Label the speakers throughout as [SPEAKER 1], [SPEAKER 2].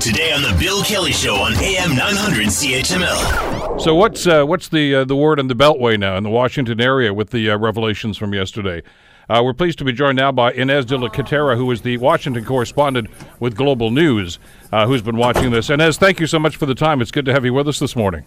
[SPEAKER 1] Today on the Bill Kelly Show on AM 900 CHML.
[SPEAKER 2] So what's uh, what's the uh, the word in the Beltway now in the Washington area with the uh, revelations from yesterday? Uh, we're pleased to be joined now by Ines de la Cuetara, who is the Washington correspondent with Global News, uh, who's been watching this. Ines, thank you so much for the time. It's good to have you with us this morning.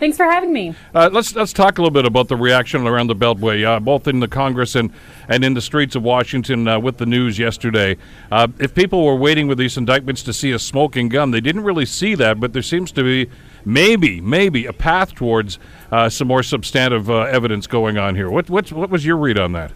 [SPEAKER 3] Thanks for having me.
[SPEAKER 2] Uh, let's let's talk a little bit about the reaction around the Beltway, uh, both in the Congress and, and in the streets of Washington uh, with the news yesterday. Uh, if people were waiting with these indictments to see a smoking gun, they didn't really see that, but there seems to be maybe maybe a path towards uh, some more substantive uh, evidence going on here. What what what was your read on that?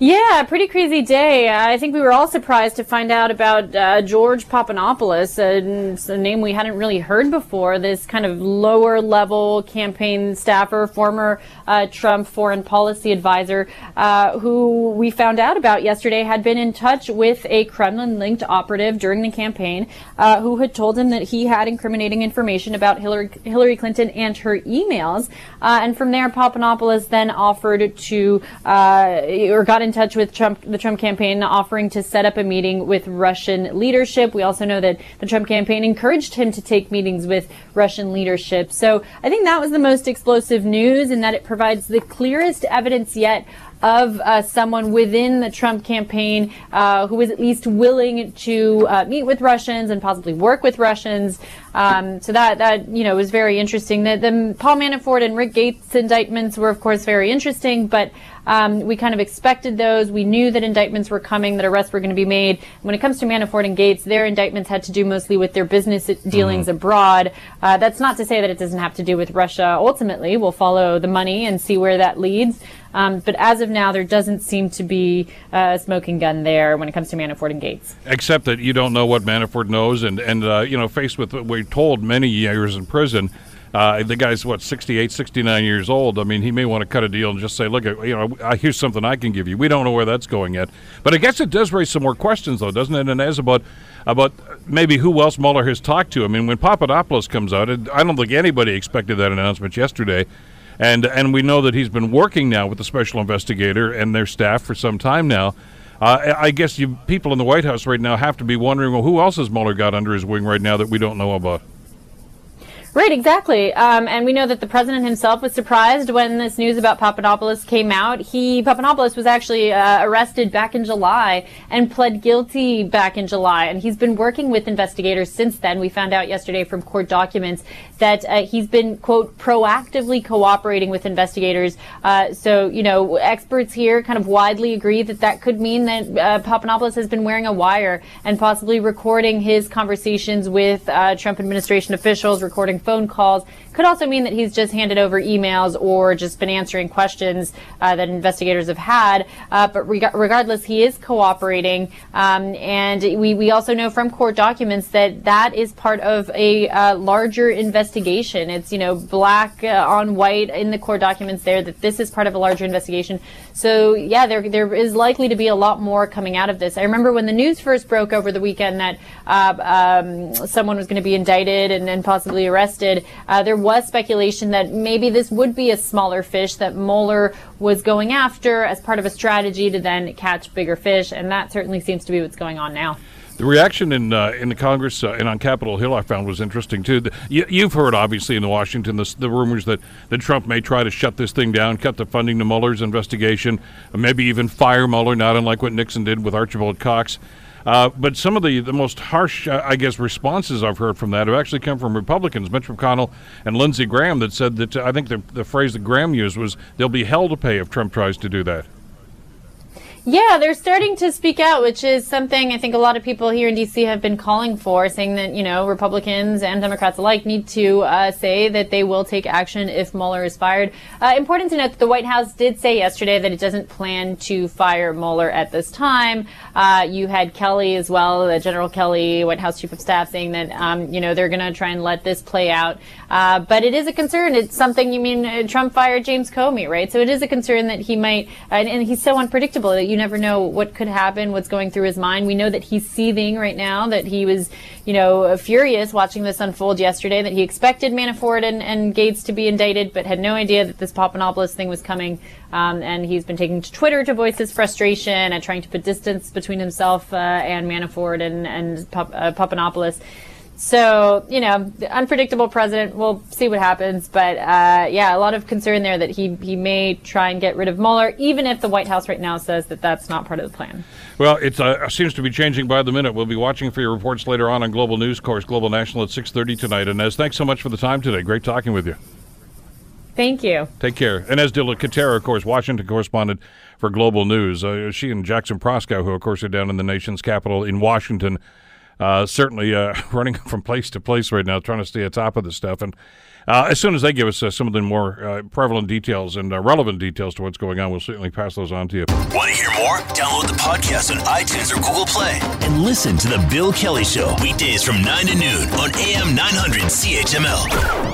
[SPEAKER 3] Yeah, pretty crazy day. I think we were all surprised to find out about uh, George Papadopoulos, a, a, name we hadn't really heard before. This kind of lower level campaign staffer, former uh, Trump foreign policy advisor, uh, who we found out about yesterday had been in touch with a Kremlin linked operative during the campaign uh, who had told him that he had incriminating information about Hillary, Hillary Clinton and her emails. Uh, and from there, Papadopoulos then offered to, uh, or got in touch with Trump, the Trump campaign, offering to set up a meeting with Russian leadership. We also know that the Trump campaign encouraged him to take meetings with Russian leadership. So I think that was the most explosive news, in that it provides the clearest evidence yet of uh, someone within the Trump campaign uh, who was at least willing to uh, meet with Russians and possibly work with Russians. Um, so that that you know was very interesting. The, the Paul Manafort and Rick Gates indictments were, of course, very interesting, but um, we kind of expected those. We knew that indictments were coming, that arrests were going to be made. When it comes to Manafort and Gates, their indictments had to do mostly with their business dealings mm-hmm. abroad. Uh, that's not to say that it doesn't have to do with Russia. Ultimately, we'll follow the money and see where that leads. Um, but as of now, there doesn't seem to be a smoking gun there when it comes to Manafort and Gates.
[SPEAKER 2] Except that you don't know what Manafort knows, and and uh, you know, faced with what we're told many years in prison. Uh, the guy's what 68, 69 years old. I mean, he may want to cut a deal and just say, "Look, you know, here's something I can give you." We don't know where that's going yet, but I guess it does raise some more questions, though, doesn't it? And as about about maybe who else Mueller has talked to. I mean, when Papadopoulos comes out, I don't think anybody expected that announcement yesterday and and we know that he's been working now with the special investigator and their staff for some time now. Uh, I guess you people in the White House right now have to be wondering, well, who else has Mueller got under his wing right now that we don't know about?
[SPEAKER 3] Right, exactly. Um, and we know that the president himself was surprised when this news about Papadopoulos came out. He, Papadopoulos was actually uh, arrested back in July and pled guilty back in July. And he's been working with investigators since then. We found out yesterday from court documents that uh, he's been, quote, proactively cooperating with investigators. Uh, so, you know, experts here kind of widely agree that that could mean that uh, Papadopoulos has been wearing a wire and possibly recording his conversations with uh, Trump administration officials, recording phone calls. Could also mean that he's just handed over emails or just been answering questions uh, that investigators have had. Uh, but reg- regardless, he is cooperating. Um, and we, we also know from court documents that that is part of a uh, larger investigation. It's, you know, black uh, on white in the court documents there that this is part of a larger investigation. So, yeah, there, there is likely to be a lot more coming out of this. I remember when the news first broke over the weekend that uh, um, someone was going to be indicted and, and possibly arrested. Uh, there was speculation that maybe this would be a smaller fish that Mueller was going after as part of a strategy to then catch bigger fish, and that certainly seems to be what's going on now.
[SPEAKER 2] The reaction in uh, in the Congress uh, and on Capitol Hill I found was interesting too. The, you, have heard obviously in Washington the, the, rumors that, that Trump may try to shut this thing down, cut the funding to Mueller's investigation, maybe even fire Mueller, not unlike what Nixon did with Archibald Cox. Uh, but some of the, the most harsh, uh, I guess, responses I've heard from that have actually come from Republicans, Mitch McConnell and Lindsey Graham, that said that uh, I think the, the phrase that Graham used was they'll be hell to pay if Trump tries to do that.
[SPEAKER 3] Yeah, they're starting to speak out, which is something I think a lot of people here in D.C. have been calling for, saying that, you know, Republicans and Democrats alike need to uh, say that they will take action if Mueller is fired. Uh, important to note that the White House did say yesterday that it doesn't plan to fire Mueller at this time. Uh, you had Kelly as well, uh, General Kelly, White House Chief of Staff, saying that, um, you know, they're going to try and let this play out. Uh, but it is a concern. It's something, you mean, uh, Trump fired James Comey, right? So it is a concern that he might, and, and he's so unpredictable that you You never know what could happen, what's going through his mind. We know that he's seething right now, that he was, you know, furious watching this unfold yesterday, that he expected Manafort and, and Gates to be indicted, but had no idea that this Papadopoulos thing was coming. Um, and he's been taking to Twitter to voice his frustration and trying to put distance between himself uh, and Manafort and, and Pap- uh, Papadopoulos. So, you know, unpredictable president. We'll see what happens. But uh, yeah, a lot of concern there that he, he may try and get rid of Mueller, even if the White House right now says that that's not part of the plan.
[SPEAKER 2] Well, it uh, seems to be changing by the minute. We'll be watching for your reports later on on Global News Course, Global National at 6.30 tonight. Ines, thanks so much for the time today. Great talking with you.
[SPEAKER 3] Thank you.
[SPEAKER 2] Take care. Ines de la of course, Washington correspondent for Global News. Uh, she and Jackson Proskow, who, of course, are down in the nation's capital in Washington, uh, certainly uh, running from place to place right now, trying to stay atop of this stuff. And uh, as soon as they give us uh, some of the more uh, prevalent details and uh, relevant details to what's going on, we'll certainly pass those on to you.
[SPEAKER 1] Want to hear more? Download the podcast on iTunes or Google Play and listen to The Bill Kelly Show weekdays from 9 to noon on AM 900 CHML.